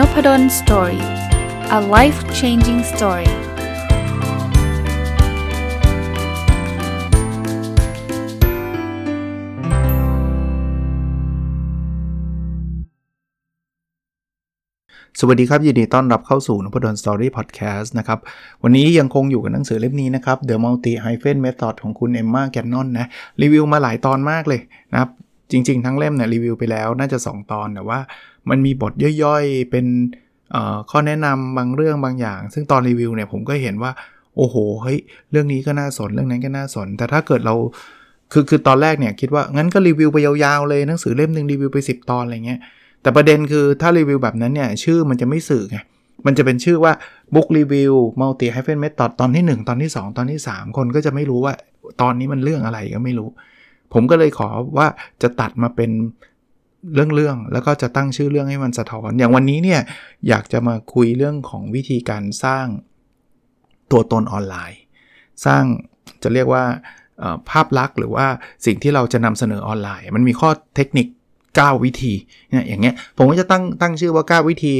Nopadol Story a life changing story สวัสดีครับ ยินดีต้อนรับเข้าสู่นพดล Story พอดแคสต์นะครับ วันนี้ยังคงอยู่กับหนังสือเล่มนี้นะครับ The Multi Hyphen Method ของคุณ Emma Gannon นะ รีวิวมาหลายตอนมากเลยนะครับ จริง ๆ ทั้งเล่มเนี่ยรีวิวไปแล้วน่าจะ 2 ตอนแต่ว่า มันมีบทย่อยๆ เป็นข้อแนะนำบางเรื่องบางอย่าง ซึ่งตอนรีวิวเนี่ยผมก็เห็นว่าโอ้โหเฮ้ยเรื่องนี้ก็น่าสนเรื่องนั้นก็น่าสน แต่ถ้าเกิดเราคือคือตอนแรกเนี่ยคิดว่างั้นก็รีวิวไปยาวๆเลยหนังสือเล่มหนึ่งรีวิวไป 10 ตอนอะไรเงี้ยแต่ประเด็นคือถ้ารีวิวแบบนั้นเนี่ยชื่อมันจะไม่สื่อไงมันจะเป็นชื่อว่า book review multi hyphen method ตอนที่ 1 ตอนที่ 2 ตอนที่ 3 คนก็จะไม่รู้ว่าตอนนี้มันเรื่องอะไรก็ไม่รู้ ผมก็เลยขอว่าจะตัดมาเป็น เรื่องๆแล้วก็จะตั้งชื่อเรื่องให้มันสะท้อน อย่างวันนี้เนี่ยอยากจะมาคุยเรื่องของวิธีการสร้างตัวตนออนไลน์ สร้างจะเรียกว่าภาพลักษณ์หรือว่าสิ่งที่เราจะนำเสนอออนไลน์ มันมีข้อเทคนิค 9 วิธีเนี่ยอย่างเงี้ยผมก็จะตั้งตั้งชื่อว่า 9 วิธี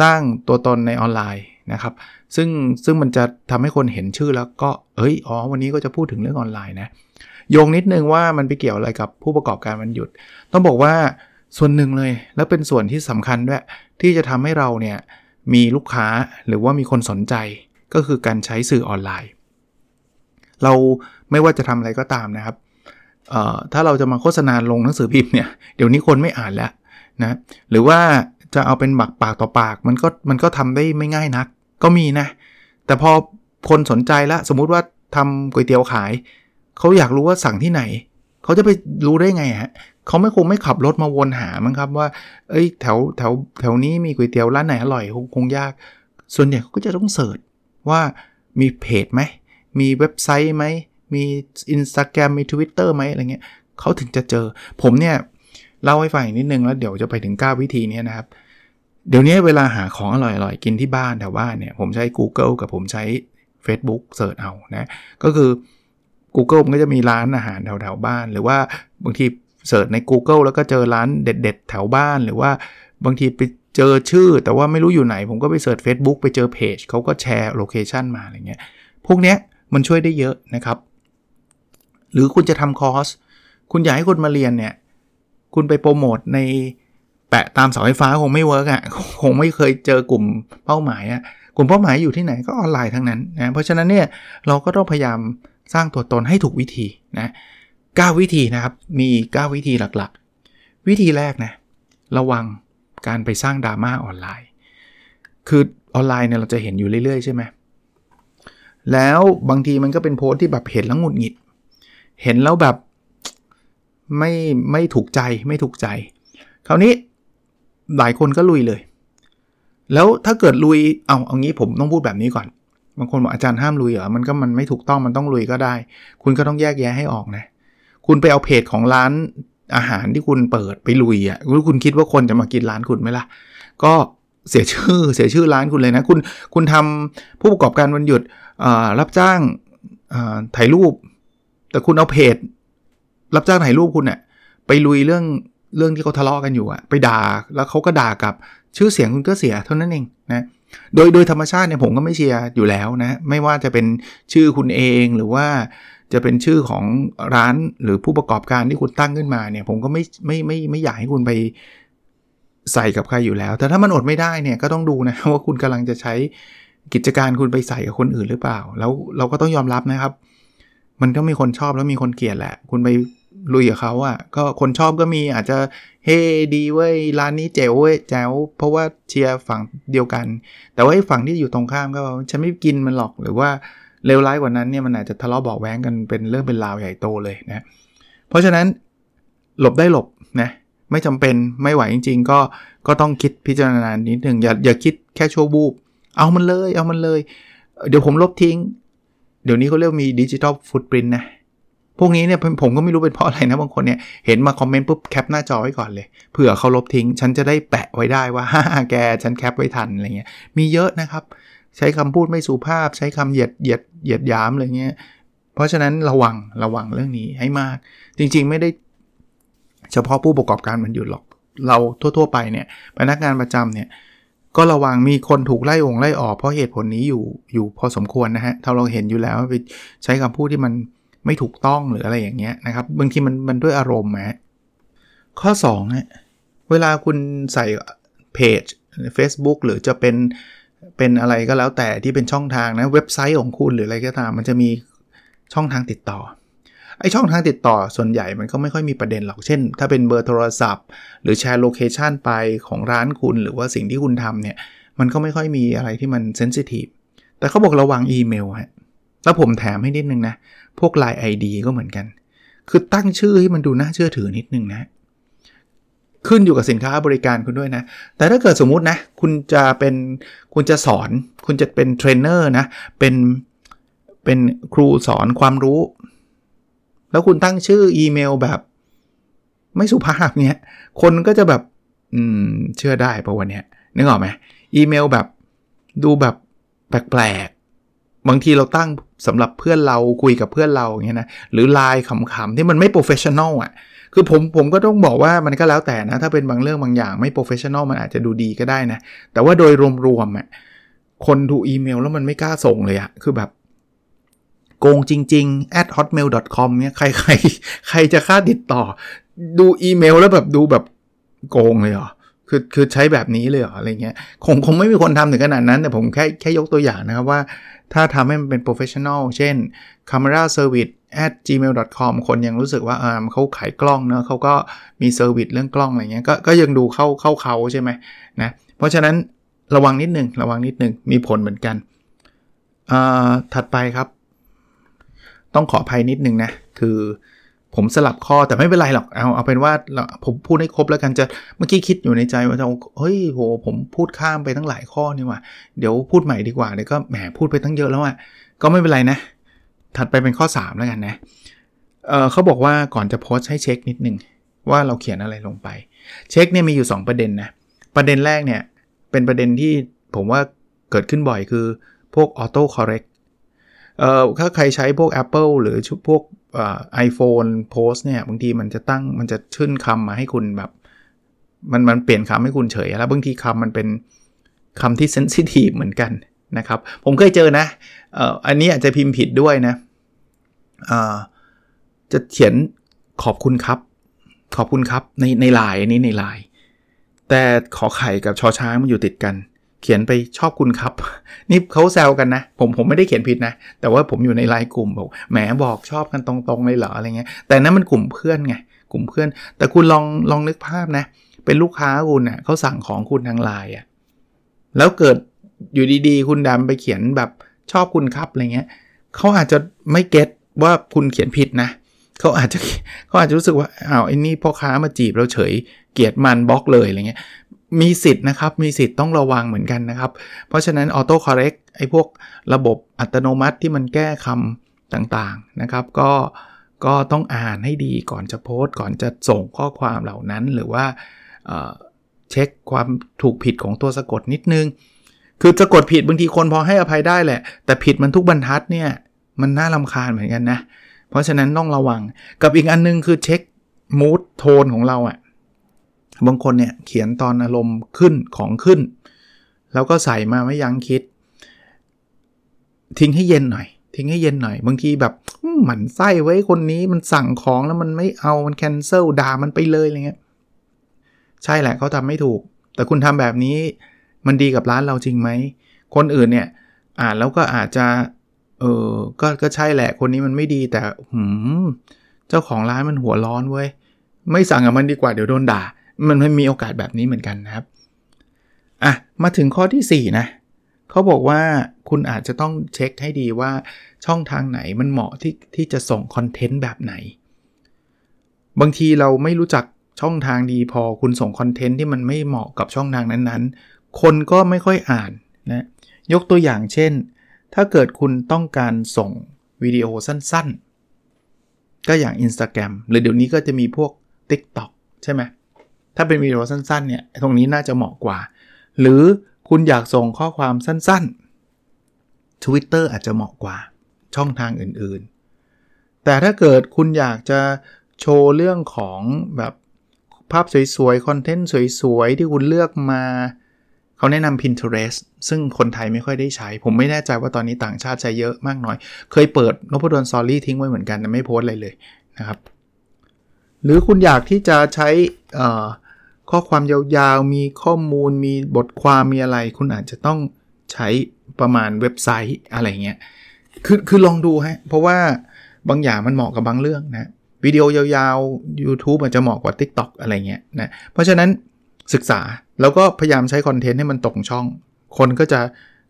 สร้างตัวตนในออนไลน์นะครับซึ่งซึ่งมันจะทำให้คนเห็นชื่อแล้วก็เอ้ยอ๋อวันนี้ก็จะพูดถึงเรื่องออนไลน์นะ โยงนิดนึงว่ามันไปเกี่ยวอะไรกับผู้ประกอบการวันหยุด ต้องบอกว่าส่วนหนึ่งเลย แล้วเป็นส่วนที่สำคัญด้วย ที่จะทำให้เราเนี่ยมีลูกค้าหรือว่ามีคนสนใจก็คือการใช้สื่อออนไลน์ เราไม่ว่าจะทำอะไรก็ตามนะครับถ้าเราจะมาโฆษณาลงหนังสือพิมพ์เนี่ยเดี๋ยวนี้คนไม่อ่านแล้วนะหรือว่าจะเอาเป็นบักปากต่อปากมันก็มันก็ทำได้ไม่ง่ายนัก ก็มีนะ แต่พอคนสนใจแล้วสมมุติว่าทำก๋วยเตี๋ยวขาย เขาอยากรู้ว่าสั่งที่ไหน เขาจะไปรู้ได้ไงฮะเขาไม่คงไม่ขับรถมาวนหามั้งครับว่า เอ้ยแถวแถวแถวนี้มีก๋วยเตี๋ยวร้านไหนอร่อยคงคงยาก ส่วนใหญ่เขาก็จะต้องเสิร์ชว่ามีเพจไหม มีเว็บไซต์ไหม มี Instagram มี Twitter ไหมอะไรเงี้ยเขาถึงจะเจอ ผมเนี่ยเล่าให้ฟังอีกนิดนึงแล้วเดี๋ยวจะไปถึง 9 วิธีนี้นะครับ เดี๋ยวนี้เวลาหาของอร่อยๆ กินที่บ้านแถวบ้านเนี่ย ผมใช้ Google กับผมใช้ Facebook search เอานะ ก็คือ Google มันก็จะมีร้านอาหารแถวแถวบ้าน หรือว่าบางที search ใน Google แล้วก็เจอร้านเด็ด ๆ แถวบ้าน หรือว่าบางทีไปเจอชื่อ แต่ว่าไม่รู้อยู่ไหน ผมก็ไป search Facebook ไปเจอเพจเขาก็แชร์ location มาอะไรเงี้ย พวกเนี้ยมันช่วยได้เยอะนะครับ หรือคุณจะทำคอร์ส คุณอยากให้คนมาเรียนเนี่ย คุณไปโปรโมทในแปะตามเสาไฟฟ้าคงไม่ work อะ คงไม่เคยเจอกลุ่มเป้าหมายอะ กลุ่มเป้าหมายอยู่ที่ไหนก็ออนไลน์ทั้งนั้นนะ เพราะฉะนั้นเนี่ยเราก็ต้องพยายาม สร้างตัวตนให้ถูกวิธีนะ9วิธีนะครับ มี 9 วิธีหลักๆ วิธีแรกนะระวังการไปสร้างดราม่าออนไลน์ คือออนไลน์เนี่ยเราจะเห็นอยู่เรื่อยๆ ใช่ไหมแล้วบางทีมันก็เป็นโพสที่แบบเห็นแล้วหงุดหงิด เห็นแล้วแบบไม่ไม่ถูกใจไม่ถูกใจ คราวนี้หลายคนก็ลุยเลย แล้วถ้าเกิดลุยเอาเอางี้ผมต้องพูดแบบนี้ก่อน บางคนบอกอาจารย์ห้ามลุยเหรอ มันก็มันไม่ถูกต้องมันต้องลุยก็ได้ คุณก็ต้องแยกแยะให้ออกนะ คุณไปเอาเพจของร้านอาหารที่คุณเปิดไปลุยอะคุณคิดว่าคนจะมากินร้านคุณไหมล่ะ ก็เสียชื่อเสียชื่อร้านคุณเลยนะ คุณคุณทำผู้ประกอบการวันหยุดรับจ้างถ่ายรูป แต่คุณเอาเพจ รับจ้างถ่ายรูปคุณเนี่ยไปลุยเรื่องเรื่องที่เขาทะเลาะกันอยู่อะไปด่าแล้วเขาก็ด่ากับชื่อเสียงคุณก็เสียเท่านั้นเองนะ โดยโดยธรรมชาติเนี่ยผมก็ไม่เชียร์อยู่แล้วนะ ไม่ว่าจะเป็นชื่อคุณเองหรือว่าจะเป็นชื่อของร้านหรือผู้ประกอบการที่คุณตั้งขึ้นมาเนี่ย ผมก็ไม่ไม่ไม่ไม่อยากให้คุณไปใส่กับใครอยู่แล้ว แต่ถ้ามันอดไม่ได้เนี่ยก็ต้องดูนะว่าคุณกำลังจะใช้กิจการคุณไปใส่กับคนอื่นหรือเปล่า แล้วเราก็ต้องยอมรับนะครับ มันก็มีคนชอบแล้วมีคนเกลียดแหละ คุณไป ลุยกับเขาอะ่ะก็คนชอบก็มีอาจจะเฮ้ดีเว้ยร้านนี้เจ๋วเว้ยแจ๋วเพราะว่าเชียร์ฝั่งเดียวกัน แต่ว่าไอ้ฝั่งที่อยู่ตรงข้ามก็ฉันไม่กินมันหรอกหรือว่าเลวร้ายกว่านั้นเนี่ยมันอาจจะทะเลาะเบาแว้งกันเป็นเรื่องเป็นราวใหญ่โตเลยนะเพราะฉะนั้นหลบได้หลบนะไม่จำเป็นไม่ไหวจริง ๆ ก็ก็ต้องคิดพิจารณานิดหนึ่งอย่าอย่าคิดแค่ชั่วบูบเอามันเลยเอามันเลย เดี๋ยวผมลบทิ้ง เดี๋ยวนี้เขาเรียกมีดิจิทัลฟุตปรินนะ พวกนี้เนี่ยผมก็ไม่รู้เป็นเพราะอะไรนะบางคนเนี่ยเห็นมาคอมเมนต์ปุ๊บแคปหน้าจอไว้ก่อนเลยเผื่อเขาลบทิ้ง ฉันจะได้แปะไว้ได้ว่าฮ่าแกฉันแคปไว้ทันอะไรเงี้ยมีเยอะนะครับ ใช้คำพูดไม่สุภาพ ใช้คำเหยียดเหยียดเหยียดยามอะไรเงี้ยเพราะฉะนั้นระวังระวังเรื่องนี้ให้มาก จริง ๆ ไม่ได้เฉพาะผู้ประกอบการมันหยุดหรอก เราทั่ว ๆ ไปเนี่ยพนักงานประจำเนี่ยก็ระวังมีคนถูกไล่องไล่ออกเพราะเหตุผลนี้อยู่อยู่พอสมควรนะฮะถ้าเราเห็นอยู่แล้วไปใช้คำพูดที่มัน ไม่ถูกต้องหรืออะไรอย่างเงี้ยนะครับ บางทีมันมันด้วยอารมณ์ฮะข้อ2ฮะเวลาคุณใส่เพจ Facebook หรือจะเป็นเป็นอะไรก็แล้วแต่ที่เป็นช่องทางนะเว็บไซต์ของคุณหรืออะไรก็ตาม มันจะมีช่องทางติดต่อไอ้ช่องทางติดต่อส่วนใหญ่มันก็ไม่ค่อยมีประเด็นหรอก เช่น ถ้าเป็นเบอร์โทรศัพท์ หรือแชร์ location ไปของร้านคุณ หรือว่าสิ่งที่คุณทำเนี่ย มันก็ไม่ค่อยมีอะไรที่มัน sensitive แต่เขาบอกระวังอีเมลฮะ แล้วผมแถมให้นิดนึงนะ พวก LINE ID ก็เหมือนกัน คือตั้งชื่อให้มันดูน่าเชื่อถือนิดนึงนะ ขึ้นอยู่กับสินค้าบริการคุณด้วยนะ แต่ถ้าเกิดสมมุตินะ คุณจะเป็นคุณจะสอน คุณจะเป็นเทรนเนอร์นะ เป็นเป็นครูสอนความรู้ แล้วคุณตั้งชื่ออีเมลแบบ ไม่สุภาพเนี้ย คนก็จะแบบ อืม เชื่อได้ปะวะเนี้ยนึกออกไหมอีเมลแบบดูแบบแปลก บางทีเราตั้งสำหรับเพื่อนเราคุยกับเพื่อนเราอย่างเงี้ยนะหรือไลน์ขำๆที่มันไม่ professional อะคือผมผมก็ต้องบอกว่ามันก็แล้วแต่นะ ถ้าเป็นบางเรื่องบางอย่างไม่ professional มันอาจจะดูดีก็ได้นะ แต่ว่าโดยรวมๆอะคนดูอีเมลแล้วมันไม่กล้าส่งเลยอะคือแบบ โกงจริง ๆ at hotmail.com เนี่ยใครใครใครจะกล้าติดต่อ ดูอีเมลแล้วแบบดูแบบโกงเลยเหรอ คือคือใช้แบบนี้เลยเหรออะไรเงี้ยคงคงไม่มีคนทำถึงขนาดนั้น แต่ผมแค่แค่ยกตัวอย่างนะครับว่า ถ้าทำให้มันเป็น professional เช่น camera service at gmail.com คนยังรู้สึกว่าเอ่าเขาขายกล้องเนะเขาก็มีเซอร์วิสเรื่องกล้องอะไรเงี้ยก็ก็ยังดูเข้าเข้าเขาใช่ไหมนะเพราะฉะนั้นระวังนิดนึงระวังนิดนึงมีผลเหมือนกันอ่าถัดไปครับ ต้องขออภัยนิดนึงนะ คือ ผมสลับข้อแต่ไม่เป็นไรหรอกเอาเอาเป็นว่าผมพูดให้ครบแล้วกันจะเมื่อกี้คิดอยู่ในใจว่าจะเฮ้ยโหผมพูดข้ามไปทั้งหลายข้อนี่ว่าเดี๋ยวพูดใหม่ดีกว่าเดี๋ยวก็แหมพูดไปทั้งเยอะแล้วอะก็ไม่เป็นไรนะ ถัดไปเป็นข้อ 3 แล้วกันนะเเขาบอกว่าก่อนจะโพสให้เช็คนิดนึงว่าเราเขียนอะไรลงไป เช็คเนี่ยมีอยู่ 2 ประเด็นนะประเด็นแรกเนี่ยเป็นประเด็นที่ผมว่าเกิดขึ้นบ่อยคือพวก auto correct เอ่อถ้าใครใช้พวก Apple หรือพวก ไอโฟนโพสเนี่ยบางทีมันจะตั้งมันจะขึ้นคำมาให้คุณแบบ มันมันเปลี่ยนคำให้คุณเฉยแล้วบางทีคำมันเป็นคำที่เซนซิทีฟเหมือนกันนะครับ ผมเคยเจอนะเอ่ออันนี้อาจจะพิมพ์ผิดด้วยนะเอ่อจะเขียนขอบคุณครับ ขอบคุณครับในในไลน์อันนี้ในไลน์แต่ขอไข่กับชอช้างมันอยู่ติดกัน เขียนไปชอบคุณครับ นี่เขาแซวกันนะ ผมผมไม่ได้เขียนผิดนะ แต่ว่าผมอยู่ในไลน์กลุ่มบอกแหมบอกชอบกันตรงๆเลยเหรออะไรเงี้ยแต่นั้นมันกลุ่มเพื่อนไงกลุ่มเพื่อน แต่คุณลองลองนึกภาพนะ เป็นลูกค้าคุณเนะ่ยเขาสั่งของคุณทางไลน์อะแล้วเกิดอยู่ดีๆ คุณดำไปเขียนแบบชอบคุณครับอะไรเงี้ยเขาอาจจะไม่เก็ตว่าคุณเขียนผิดนะเขาอาจจะเขาอาจจะรู้สึกว่าอ้าวไอ้นี่พ่อค้ามาจีบเราเฉยเกียดมันบล็อกเลยอะไรเงี้ย มีสิทธิ์นะครับ มีสิทธิ์ต้องระวังเหมือนกันนะครับ เพราะฉะนั้น Auto Correct ไอ้พวกระบบอัตโนมัติที่มันแก้คำต่างๆนะครับ ก็ก็ต้องอ่านให้ดีก่อนจะโพสต์ก่อนจะส่งข้อความเหล่านั้นหรือว่าเช็คความถูกผิดของตัวสะกดนิดนึง คือสะกดผิดบางทีคนพอให้อภัยได้แหละ แต่ผิดมันทุกบรรทัดเนี่ยมันน่ารำคาญเหมือนกันนะ เพราะฉะนั้นต้องระวังกับอีกอันนึงคือเช็ค mood tone ของเราอะ บางคนเนี่ยเขียนตอนอารมณ์ขึ้นของขึ้น แล้วก็ใส่มาไม่ยั้งคิด ทิ้งให้เย็นหน่อย ทิ้งให้เย็นหน่อย บางทีแบบหมั่นไส้ไอ้คนนี้มันสั่งของแล้วมันไม่เอามัน cancel ด่ามันไปเลยอะไรเงี้ยใช่แหละเขาทำไม่ถูก แต่คุณทำแบบนี้มันดีกับร้านเราจริงไหม คนอื่นเนี่ย อ่านแล้วก็อาจจะ เออก็ก็ใช่แหละคนนี้มันไม่ดีแต่หืมเจ้าของร้านมันหัวร้อนเว้ยไม่สั่งกับมันดีกว่าเดี๋ยวโดนด่า มันไม่มีโอกาสแบบนี้เหมือนกันนะครับอะมาถึงข้อที่ 4 นะเขาบอกว่าคุณอาจจะต้องเช็คให้ดีว่าช่องทางไหนมันเหมาะที่ที่จะส่งคอนเทนต์แบบไหน บางทีเราไม่รู้จักช่องทางดีพอคุณส่งคอนเทนต์ที่มันไม่เหมาะกับช่องทางนั้นๆ คนก็ไม่ค่อยอ่านนะยกตัวอย่างเช่น ถ้าเกิดคุณต้องการส่งวิดีโอสั้นๆ ก็อย่าง Instagram หรือเดี๋ยวนี้ก็จะมีพวก TikTok ใช่ไหม ถ้าเป็นวิดีโอสั้นๆเนี่ยตรงนี้น่าจะเหมาะกว่า หรือคุณอยากส่งข้อความสั้นๆ Twitter อาจจะเหมาะกว่าช่องทางอื่นๆ แต่ถ้าเกิดคุณอยากจะโชว์เรื่องของแบบภาพสวยๆ คอนเทนต์สวยๆ ที่คุณเลือกมา เขาแนะนำ Pinterest ซึ่งคนไทยไม่ค่อยได้ใช้ ผมไม่แน่ใจว่าตอนนี้ต่างชาติใช้เยอะมากน้อย เคยเปิดนพดลสอรี่ทิ้งไว้เหมือนกันแต่ไม่โพสอะไรเลยนะครับ หรือคุณอยากที่จะใช้ข้อความยาวๆ มีข้อมูล มีบทความมีอะไร คุณอาจจะต้องใช้ประมาณเว็บไซต์อะไรเงี้ย คือคือลองดูฮะ เพราะว่าบางอย่างมันเหมาะกับบางเรื่องนะวิดีโอยาวๆ YouTube อาจจะเหมาะกว่า TikTok อะไรเงี้ยนะ เพราะฉะนั้นศึกษาแล้วก็พยายามใช้คอนเทนต์ให้มันตรงช่อง คนก็จะ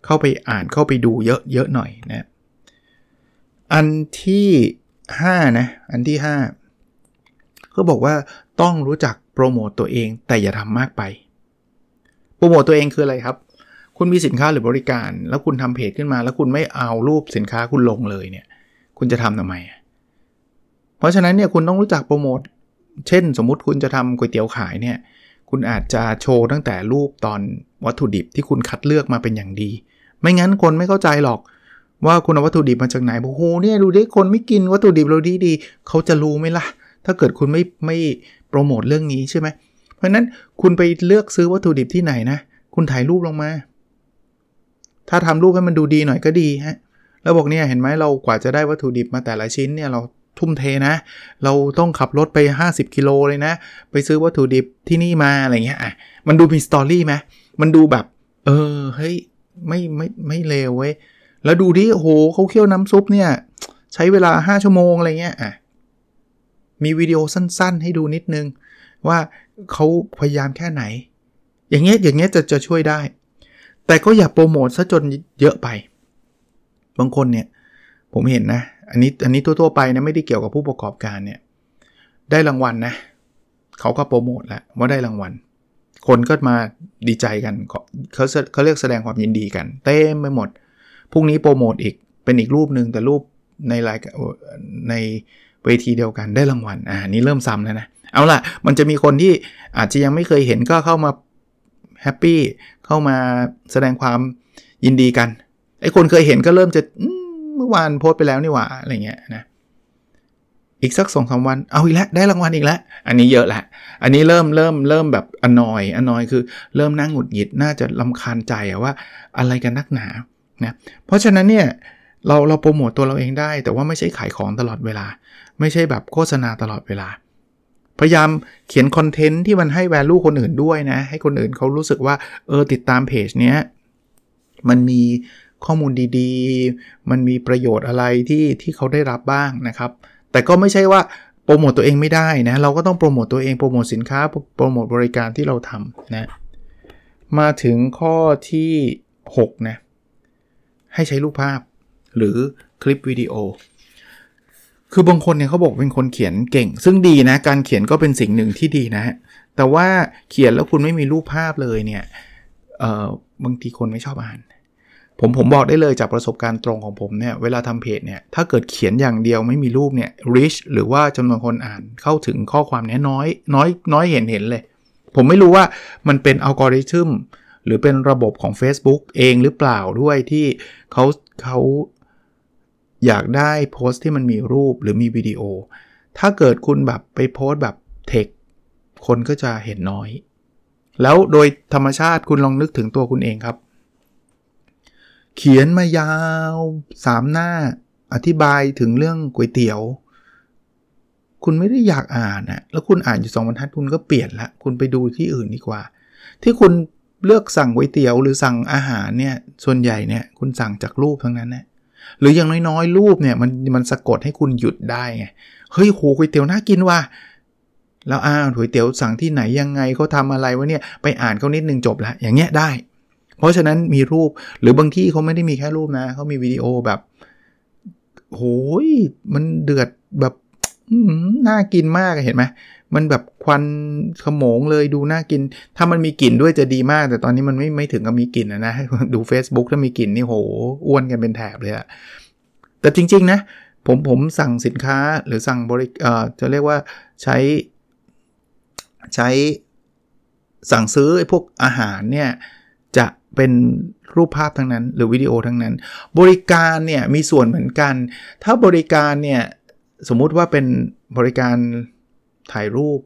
เข้าไปอ่านเข้าไปดูเยอะเยอะหน่อยนะ อันที่ 5 นะ อันที่ 5 เขาบอกว่าต้องรู้จักโปรโมตตัวเองแต่อย่าทำมากไป โปรโมตตัวเองคืออะไรครับ คุณมีสินค้าหรือบริการ แล้วคุณทำเพจขึ้นมา แล้วคุณไม่เอารูปสินค้าคุณลงเลยเนี่ย คุณจะทำทำไม เพราะฉะนั้นเนี่ยคุณต้องรู้จักโปรโมทเช่น สมมุติคุณจะทำก๋วยเตี๋ยวขายเนี่ย คุณอาจจะโชว์ตั้งแต่รูปตอนวัตถุดิบที่คุณคัดเลือกมาเป็นอย่างดี ไม่งั้นคนไม่เข้าใจหรอกว่าคุณเอาวัตถุดิบมาจากไหนโอ้โหเนี่ยดูดิคนไม่กินวัตถุดิบเราดีดีเขาจะรู้ไหมล่ะ ถ้าเกิดคุณไม่ไม่โปรโมทเรื่องนี้ใช่ไหม เพราะนั้นคุณไปเลือกซื้อวัตถุดิบที่ไหนนะ คุณถ่ายรูปลงมา ถ้าทำรูปให้มันดูดีหน่อยก็ดีฮะ แล้วบอกเนี่ยเห็นไหมเรากว่าจะได้วัตถุดิบมาแต่ละชิ้นเนี่ยเราทุ่มเทนะ เราต้องขับรถไป 50 กิโลเลยนะ ไปซื้อวัตถุดิบที่นี่มาอะไรเงี้ยอะมันดูมีสตอรี่ไหมมันดูแบบ เออเฮ้ยไม่ไม่ไม่เลวเว้ยแล้วดูที่โหเขาเคี่ยวน้ำซุปเนี่ย ใช้เวลา 5 ชั่วโมงอะไรเงี้ยอะ มีวิดีโอสั้นๆ ให้ดูนิดนึง ว่าเขาพยายามแค่ไหน อย่างเงี้ยอย่างเงี้ยจะจะช่วยได้ แต่ก็อย่าโปรโมทซะจนเยอะไป บางคนเนี่ยผมเห็นนะ อันนี้อันนี้ทั่วๆไปนะไม่ได้เกี่ยวกับผู้ประกอบการเนี่ยได้รางวัลนะเขาก็โปรโมทแล้วว่าได้รางวัล คนก็มาดีใจกันเขาเขาเรียกแสดงความยินดีกัน เต็มไปหมดพรุ่งนี้โปรโมทอีกเป็นอีกรูปหนึ่งแต่รูปในรายใน เวทีเดียวกันได้รางวัลอ่านี่เริ่มซ้ำแล้วนะ เอาล่ะ มันจะมีคนที่อาจจะยังไม่เคยเห็นก็เข้ามาแฮปปี้เข้ามาแสดงความยินดีกันไอ้คนเคยเห็นก็เริ่มจะเมื่อวานโพสไปแล้วนี่หว่าอะไรเงี้ยนะอีกสักสองสาวัน เอาอีกแล้ว ได้รางวัลอีกแล้ว อันนี้เยอะแหละ อันนี้เริ่มเริ่มเริ่มแบบอนอยอนอยคือ เริ่มนั่งหงุดหงิดน่าจะลำคาญใจว่าอะไรกันนักหนานะเพราะฉะนั้นเนี่ยเราเราโปรโมตตัวเราเองได้ แต่ว่าไม่ใช่ขายของตลอดเวลา ไม่ใช่แบบโฆษณาตลอดเวลา พยายามเขียนคอนเทนต์ที่มันให้ value คนอื่นด้วยนะ ให้คนอื่นเขารู้สึกว่า เออ ติดตามเพจเนี้ย มันมีข้อมูลดีๆ มันมีประโยชน์อะไรที่ที่เขาได้รับบ้างนะครับ แต่ก็ไม่ใช่ว่าโปรโมตตัวเองไม่ได้นะ เราก็ต้องโปรโมตตัวเองโปรโมทสินค้าโปรโมทบริการที่เราทำนะ มาถึงข้อที่6นะ ให้ใช้รูปภาพหรือคลิปวิดีโอ คือบางคนเนี่ยเขาบอกเป็นคนเขียนเก่ง ซึ่งดีนะ การเขียนก็เป็นสิ่งหนึ่งที่ดีนะแต่ว่าเขียนแล้วคุณไม่มีรูปภาพเลยเนี่ยเอ่อบางทีคนไม่ชอบอ่าน ผมผมบอกได้เลยจากประสบการณ์ตรงของผมเนี่ยเวลาทำเพจเนี่ยถ้าเกิดเขียนอย่างเดียวไม่มีรูปเนี่ย reach หรือว่าจำนวนคนอ่านเข้าถึงข้อความนี้น้อย น้อยน้อยเห็นเห็นเลย ผมไม่รู้ว่ามันเป็นอัลกอริทึมหรือเป็นระบบของ Facebook เองหรือเปล่าด้วยที่เขาเขา อยากได้โพสต์ที่มันมีรูปหรือมีวิดีโอ ถ้าเกิดคุณแบบไปโพสต์แบบเทคคนก็จะเห็นน้อย แล้วโดยธรรมชาติคุณลองนึกถึงตัวคุณเองครับ เขียนมายาว 3 หน้าอธิบายถึงเรื่องก๋วยเตี๋ยว คุณไม่ได้อยากอ่านนะแล้วคุณอ่านอยู่สองบรรทัดคุณก็เปลี่ยนละ คุณไปดูที่อื่นดีกว่า ที่คุณเลือกสั่งก๋วยเตี๋ยวหรือสั่งอาหารเนี่ย ส่วนใหญ่เนี่ย คุณสั่งจากรูปทั้งนั้นนะ หรืออย่างน้อยๆ รูปเนี่ยมันมันสะกดให้คุณหยุดได้ไงเฮ้ยโหก๋วยเตี๋ยวน่ากินว่ะแล้วอ้าวก๋วยเตี๋ยวสั่งที่ไหนยังไงเขาทาอะไรวะเนี่ยไปอ่านเขานิดนึงจบละอย่างเงี้ยได้ เพราะฉะนั้นมีรูปหรือบางที่เขาไม่ได้มีแค่รูปนะเขามีวิดีโอแบบโหยมันเดือดแบบ น่ากินมากเห็นไหมมันแบบควันขโมงเลยดูน่ากิน ถ้ามันมีกลิ่นด้วยจะดีมาก แต่ตอนนี้มันไม่ไม่ถึงกับมีกลิ่นนะ ดู Facebook ถ้ามีกลิ่นนี่โหอ้วนกันเป็นแถบเลยอะแต่จริง ๆ นะ ผมผมสั่งสินค้าหรือสั่งบริเอ่อจะเรียกว่าใช้ ใช้สั่งซื้อไอ้พวกอาหารเนี่ย จะเป็นรูปภาพทั้งนั้น หรือวิดีโอทั้งนั้น บริการเนี่ยมีส่วนเหมือนกัน ถ้าบริการเนี่ย สมมุติว่าเป็นบริการถ่ายรูป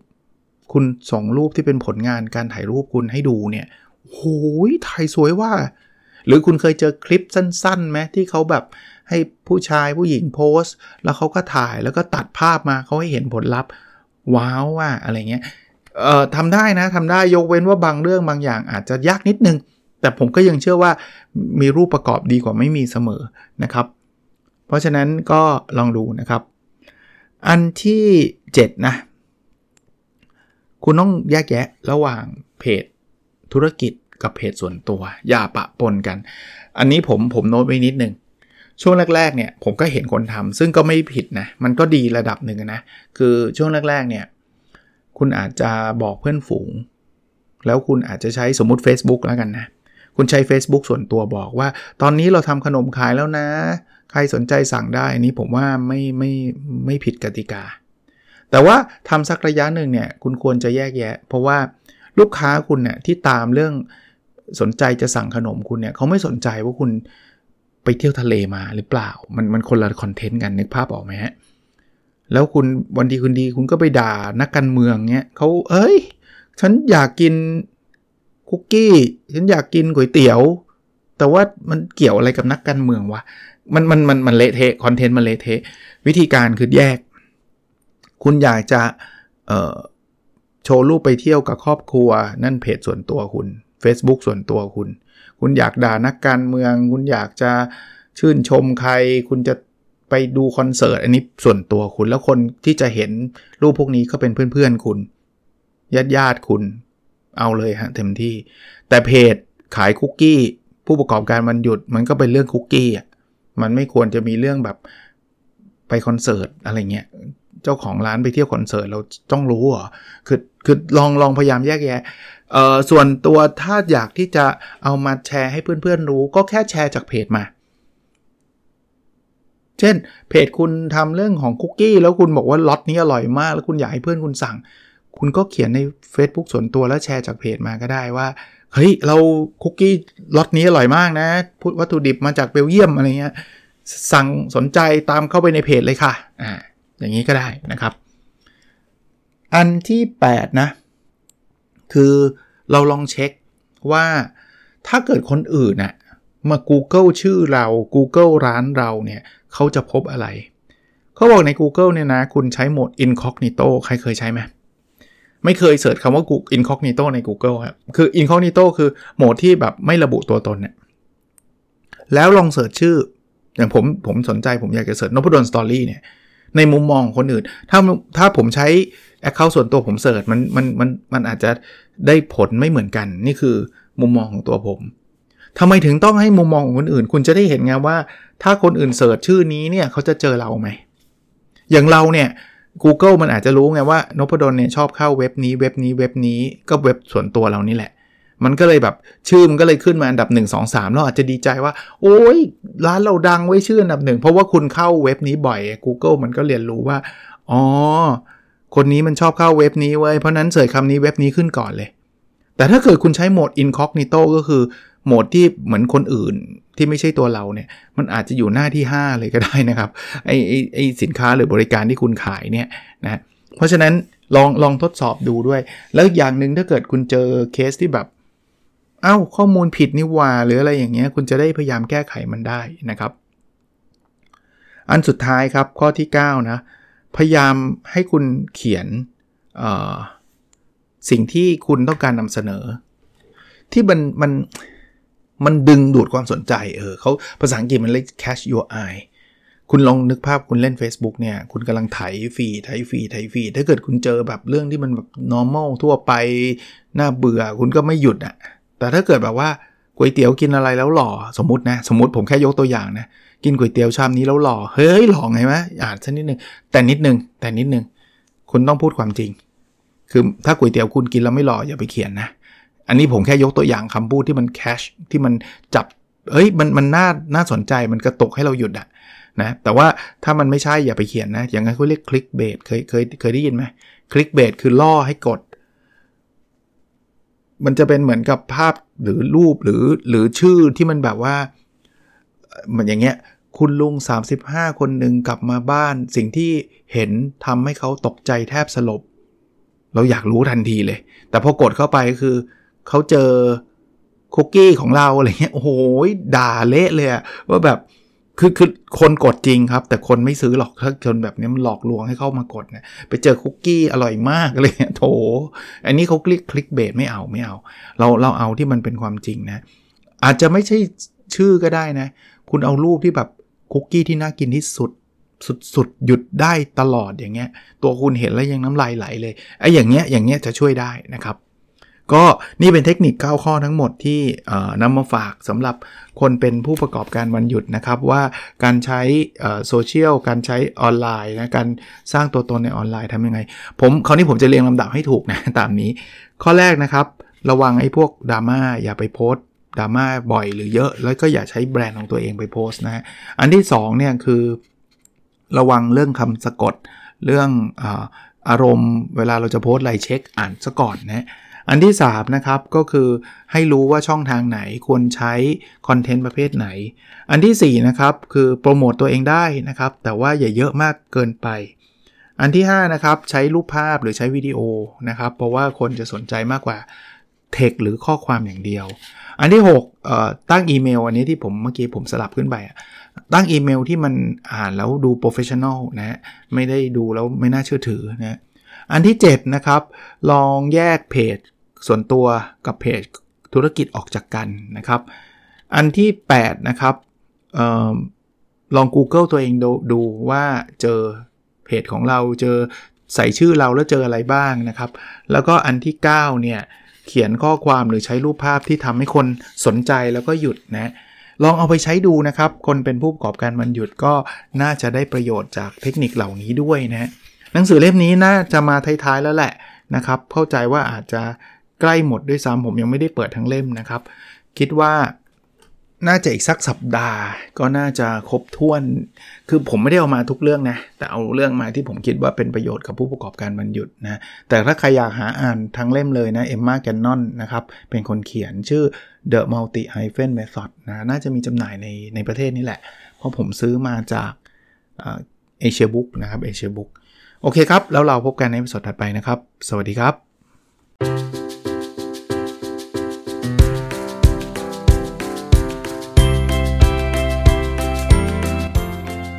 คุณส่งรูปที่เป็นผลงานการถ่ายรูปคุณให้ดูเนี่ยโอ้ยถ่ายสวยว่า หรือคุณเคยเจอคลิปสั้นๆไหมที่เขาแบบให้ผู้ชายผู้หญิงโพสแล้วเขาก็ถ่ายแล้วก็ตัดภาพมาเขาให้เห็นผลลัพธ์ ว้าวว่าอะไรเงี้ยเอ่อทำได้นะทำได้ยกเว้นว่าบางเรื่องบางอย่างอาจจะยากนิดนึง แต่ผมก็ยังเชื่อว่ามีรูปประกอบดีกว่าไม่มีเสมอนะครับ เพราะฉะนั้นก็ลองดูนะครับ อันที่ 7 นะ คุณต้องแยกแยะระหว่างเพจธุรกิจกับเพจส่วนตัว อย่าปะปนกัน อันนี้ผมผมโน้ตไว้นิดนึงช่วงแรกๆเนี่ยผมก็เห็นคนทำซึ่งก็ไม่ผิดนะมันก็ดีระดับหนึ่งนะ คือช่วงแรกๆเนี่ยคุณอาจจะบอกเพื่อนฝูง แล้วคุณอาจจะใช้สมมุติ Facebook แล้วกันนะ คุณใช้ Facebook ส่วนตัวบอกว่า ตอนนี้เราทำขนมขายแล้วนะ ใครสนใจสั่งได้นี้ผมว่าไม่ไม่ไม่ผิดกติกา แต่ว่าทำสักระยะหนึ่งเนี่ยคุณควรจะแยกแยะ เพราะว่าลูกค้าคุณเนี่ยที่ตามเรื่องสนใจจะสั่งขนมคุณเนี่ยเขาไม่สนใจว่าคุณไปเที่ยวทะเลมาหรือเปล่า มันมันคนละคอนเทนต์กันนึกภาพออกไหมฮะแล้วคุณวันดีคุณดีคุณก็ไปด่านักการเมืองเนี้ยเขาเอ้ย ฉันอยากกินคุกกี้ ฉันอยากกินก๋วยเตี๋ยว แต่ว่ามันเกี่ยวอะไรกับนักการเมืองวะ มันมันมันมันเละเทะคอนเทนต์มันเละเทะวิธีการคือแยก คุณอยากจะโชว์รูปไปเที่ยวกับครอบครัว นั่นเพจส่วนตัวคุณ Facebook ส่วนตัวคุณ คุณอยากด่านักการเมือง คุณอยากจะชื่นชมใคร คุณจะไปดูคอนเสิร์ตอันนี้ส่วนตัวคุณแล้วคนที่จะเห็นรูปพวกนี้ก็เป็นเพื่อนๆคุณญาติญาติคุณเอาเลยฮะเต็มที่ แต่เพจขายคุกกี้ ผู้ประกอบการมันหยุดมันก็เป็นเรื่องคุกกี้อะ มันไม่ควรจะมีเรื่องแบบไปคอนเสิร์ตอะไรเงี้ยเจ้าของร้านไปเที่ยวคอนเสิร์ตเราต้องรู้เหรอคือคือลองลองพยายามแยกแยะเอ่อส่วนตัวถ้าอยากที่จะเอามาแชร์ให้เพื่อนๆรู้ ก็แค่แชร์จากเพจมา เช่น เพจคุณทำเรื่องของคุกกี้แล้วคุณบอกว่าล็อตนี้อร่อยมาก แล้วคุณอยากให้เพื่อนคุณสั่ง คุณก็เขียนใน Facebook ส่วนตัวแล้วแชร์จากเพจมาก็ได้ว่า เฮ้ยเราคุกกี้ล็อตนี้อร่อยมากนะพุวัตถุดิบมาจากเบลเยียมอะไรเงี้ยสั่งสนใจตามเข้าไปในเพจเลยค่ะอ่าอย่างนี้ก็ได้นะครับ อันที่ 8 นะ คือเราลองเช็คว่าถ้าเกิดคนอื่นน่ะมา Google ชื่อเรา Google ร้านเราเนี่ยเขาจะพบอะไร เขาบอกใน Google เนี่ยนะ คุณใช้โหมด incognito ใครเคยใช้ไหม ไม่เคยเสิร์ชคำว่า Google incognito ใน Google ครับ คือ incognito คือโหมดที่แบบไม่ระบุตัวตนเนี่ย แล้วลอง search ชื่อ อย่างผมผมสนใจผมอยากจะ search นพดล Story เนี่ย ในมุมมองของคนอื่น ถ้าถ้าผมใช้ Account ส่วนตัวผมเสิร์ชมันมันมันมันอาจจะได้ผลไม่เหมือนกัน นี่คือมุมมองของตัวผมทำไมถึงต้องให้มุมมองของคนอื่น คุณจะได้เห็นไงว่า ถ้าคนอื่น search ชื่อนี้เนี่ยเขาจะเจอเราไหมอย่างเราเนี่ย Google มันอาจจะรู้ไงว่านพดลเนี่ยชอบเข้าเว็บนี้เว็บนี้เว็บนี้ก็เว็บส่วนตัวเรานี่แหละ มันก็เลยแบบชื่อมันก็เลยขึ้นมาอันดับ 1 2 3 เราอาจจะดีใจว่า โอ้ยร้านเราดังไว้ชื่ออันดับหนึ่งเพราะว่าคุณเข้าเว็บนี้บ่อย Google มันก็เรียนรู้ว่าอ๋อคนนี้มันชอบเข้าเว็บนี้เว้ยเพราะนั้นเสิร์ชคำนี้เว็บนี้ขึ้นก่อนเลย แต่ถ้าเกิดคุณใช้โหมด incognito ก็คือ โหมดที่เหมือนคนอื่นที่ไม่ใช่ตัวเราเนี่ย มันอาจจะอยู่หน้าที่ 5 เลยก็ได้นะครับไอไอไอสินค้าหรือบริการที่คุณขายเนี่ยนะเพราะฉะนั้นลองลองทดสอบดูด้วย แล้วอย่างหนึ่งถ้าเกิดคุณเจอเคสที่แบบเอา้าข้อมูลผิดนี่ว่าหรืออะไรอย่างเงี้ยคุณจะได้พยายามแก้ไขมันได้นะครับ อันสุดท้ายครับข้อที่ 9 นะ พยายามให้คุณเขียนสิ่งที่คุณต้องการนำเสนอ ที่มันมัน มันดึงดูดความสนใจเออเขาภาษาอังกฤษมันเรียก catch your eye คุณลองนึกภาพคุณเล่น Facebook เนี่ย คุณกำลังไถฟีไถฟีไถฟีถ้าเกิดคุณเจอแบบเรื่องที่มันแบบ normal ทั่วไป น่าเบื่อ คุณก็ไม่หยุดอะ่ะ แต่ถ้าเกิดแบบว่าก๋วยเตี๋ยวกินอะไรแล้วหล่อ สมมตินะ สมมติผมแค่ยกตัวอย่างนะ กินก๋วยเตี๋ยวชามนี้แล้วหล่อ เฮ้ยหล่อไงมะอ่านสักนิดนึง แต่นิดนึง แต่นิดนึง คุณต้องพูดความจริง คือถ้าก๋วยเตี๋ยวคุณกินแล้วไม่หล่ออย่าไปเขียนนะ อันนี้ผมแค่ยกตัวอย่างคำพูดที่มันแคชที่มันจับเฮ้ยมันมันน่าน่าสนใจมันกระตุกให้เราหยุดอะนะแต่ว่าถ้ามันไม่ใช่อย่าไปเขียนนะ อย่างนั้นเขาเรียกคลิกเบสเคยเคยเคยได้ยินไหมคลิกเบสคือล่อให้กด มันจะเป็นเหมือนกับภาพหรือรูปหรือหรือชื่อที่มันแบบว่ามือนอย่างเงี้ยคุณลุง 35 คนหนึ่งกลับมาบ้าน สิ่งที่เห็นทำให้เขาตกใจแทบสลบ เราอยากรู้ทันทีเลย แต่พอกดเข้าไปก็คือ เขาเจอคุกกี้ของเราอะไรเงี้ยโอ้โหด่าเละเลยว่าแบบคือคือคนกดจริงครับ แต่คนไม่ซื้อหรอกถ้าคนแบบนี้มันหลอกลวงให้เข้ามากดเนี่ยไปเจอคุกกี้อร่อยมากเลยโถอันนี้เขาคลิกคลิกเบสไม่เอาไม่เอา เราเราเอาที่มันเป็นความจริงนะ อาจจะไม่ใช่ชื่อก็ได้นะ คุณเอารูปที่แบบคุกกี้ที่น่ากินที่สุดสุดๆหยุดได้ตลอดอย่างเงี้ย ตัวคุณเห็นแล้วยังน้ำลายไหลเลยไอ้อย่างเงี้ยอย่างเงี้ยจะช่วยได้นะครับ ก็นี่เป็นเทคนิค 9 ข้อทั้งหมดที่นำมาฝากสำหรับคนเป็นผู้ประกอบการวันหยุดนะครับ ว่าการใช้โซเชียลการใช้ออนไลน์นะการสร้างตัวตนในออนไลน์ทำยังไง ผมคราวนี้ผมจะเรียงลำดับให้ถูกนะตามนี้ ข้อแรกนะครับ ระวังไอ้พวกดราม่าอย่าไปโพสดราม่าบ่อยหรือเยอะ แล้วก็อย่าใช้แบรนด์ของตัวเองไปโพสนะอันที่2เนี่ยคือ ระวังเรื่องคำสะกดเรื่องอารมณ์เวลาเราจะโพสอะไรเช็คอ่านซะก่อนนะ อันที่ 3 นะครับ ก็คือให้รู้ว่าช่องทางไหนควรใช้คอนเทนต์ประเภทไหน อันที่ 4 นะครับ คือโปรโมตตัวเองได้นะครับ แต่ว่าอย่าเยอะมากเกินไป อันที่ 5 นะครับ ใช้รูปภาพหรือใช้วิดีโอนะครับ เพราะว่าคนจะสนใจมากกว่าเทคหรือข้อความอย่างเดียว อันที่6ตั้งอีเมล อันนี้ที่ผมเมื่อกี้ผมสลับขึ้นไป ตั้งอีเมลที่มันอ่านแล้วดู professional นะไม่ได้ดูแล้วไม่น่าเชื่อถือนะอันที่ 7 นะครับ ลองแยกเพจ ส่วนตัวกับเพจธุรกิจออกจากกันนะครับ อันที่ 8 นะครับออลอง Google ตัวเองดดูว่าเจอเพจของเราเจอใส่ชื่อเราแล้วเจออะไรบ้างนะครับ แล้วก็อันที่ 9 เนี่ย เขียนข้อความหรือใช้รูปภาพที่ทำให้คนสนใจแล้วก็หยุดนะลองเอาไปใช้ดูนะครับ คนเป็นผู้ประกอบการมันหยุดก็น่าจะได้ประโยชน์จากเทคนิคเหล่านี้ด้วยนะหนังสือเล่มนี้น่าจะมาท้ายๆแล้วแหละนะครับ เข้าใจว่าอาจจะ ใกล้หมดด้วยซ้ำผมยังไม่ได้เปิดทั้งเล่มนะครับ คิดว่าน่าจะอีกสักสัปดาห์ ก็น่าจะครบถ้วน คือผมไม่ได้เอามาทุกเรื่องนะ แต่เอาเรื่องมาที่ผมคิดว่าเป็นประโยชน์กับผู้ประกอบการบรรยุดนะ แต่ถ้าใครอยากหาอ่านทั้งเล่มเลยนะเอ็มมาแกนนอนนะครับ เป็นคนเขียนชื่อ The Multi Hyphen Method นะ น่าจะมีจำหน่ายในในประเทศนี้แหละ เพราะผมซื้อมาจากเอเชียบุ๊กนะครับเอเชียบุ๊กโอเคครับ แล้วเราพบกันในสดถัดไปนะครับ สวัสดีครับ